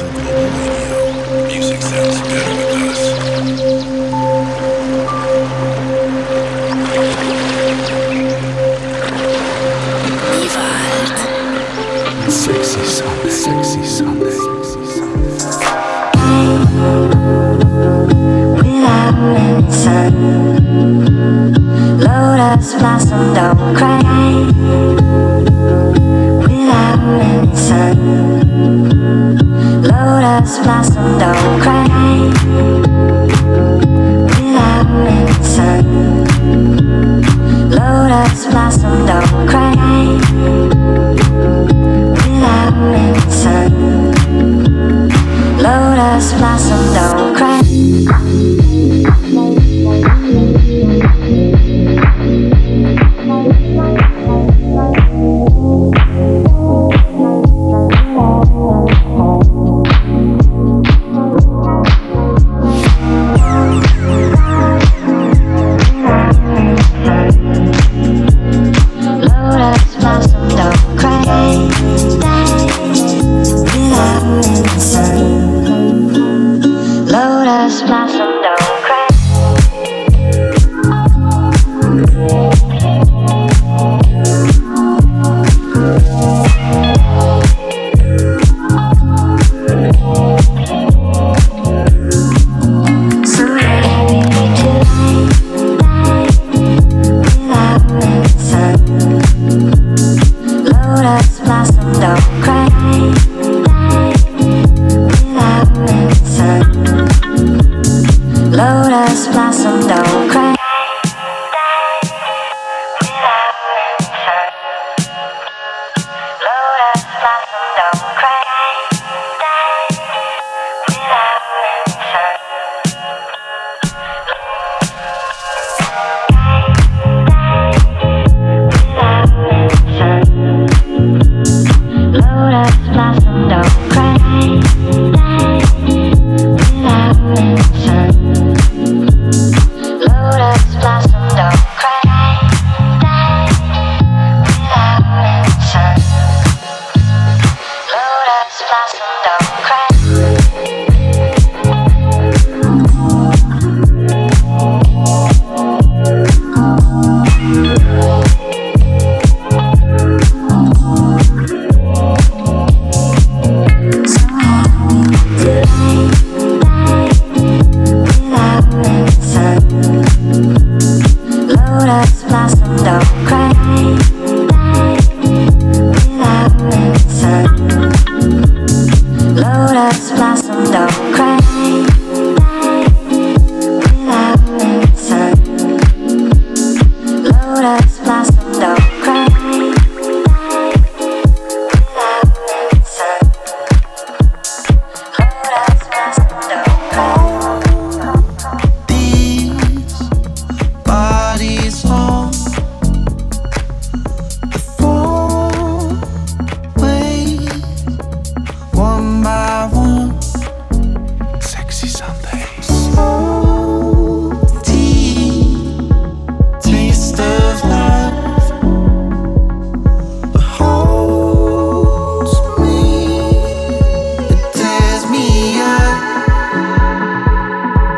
basically.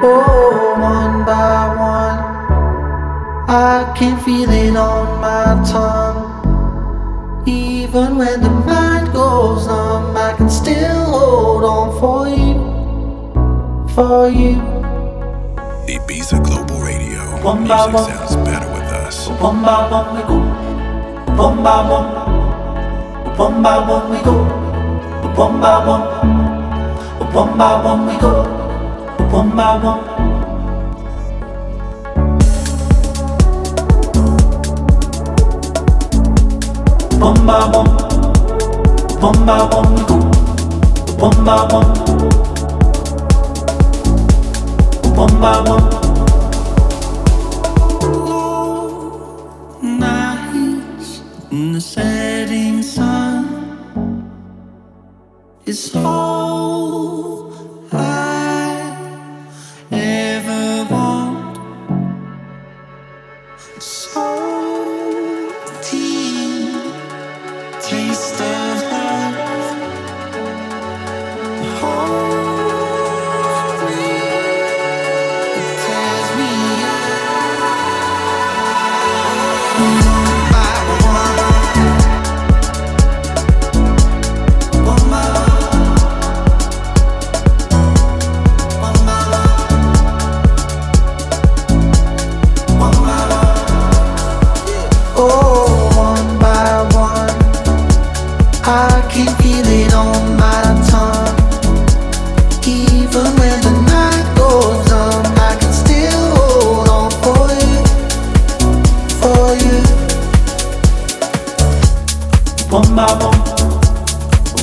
Oh, one by one, I can feel it on my tongue. Even when the mind goes numb, I can still hold on for you, for you. Ibiza Global Radio. One Music one. sounds better with us. One by one we go. One by one. One by one we go. One by one. One by one we go one by one. One by one, one by one go, one by one, one by one. Long nights in the setting sun. It's all.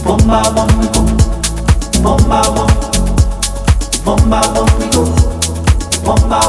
Bomba bomba, we go. Bomba. Bomba we go. Bomba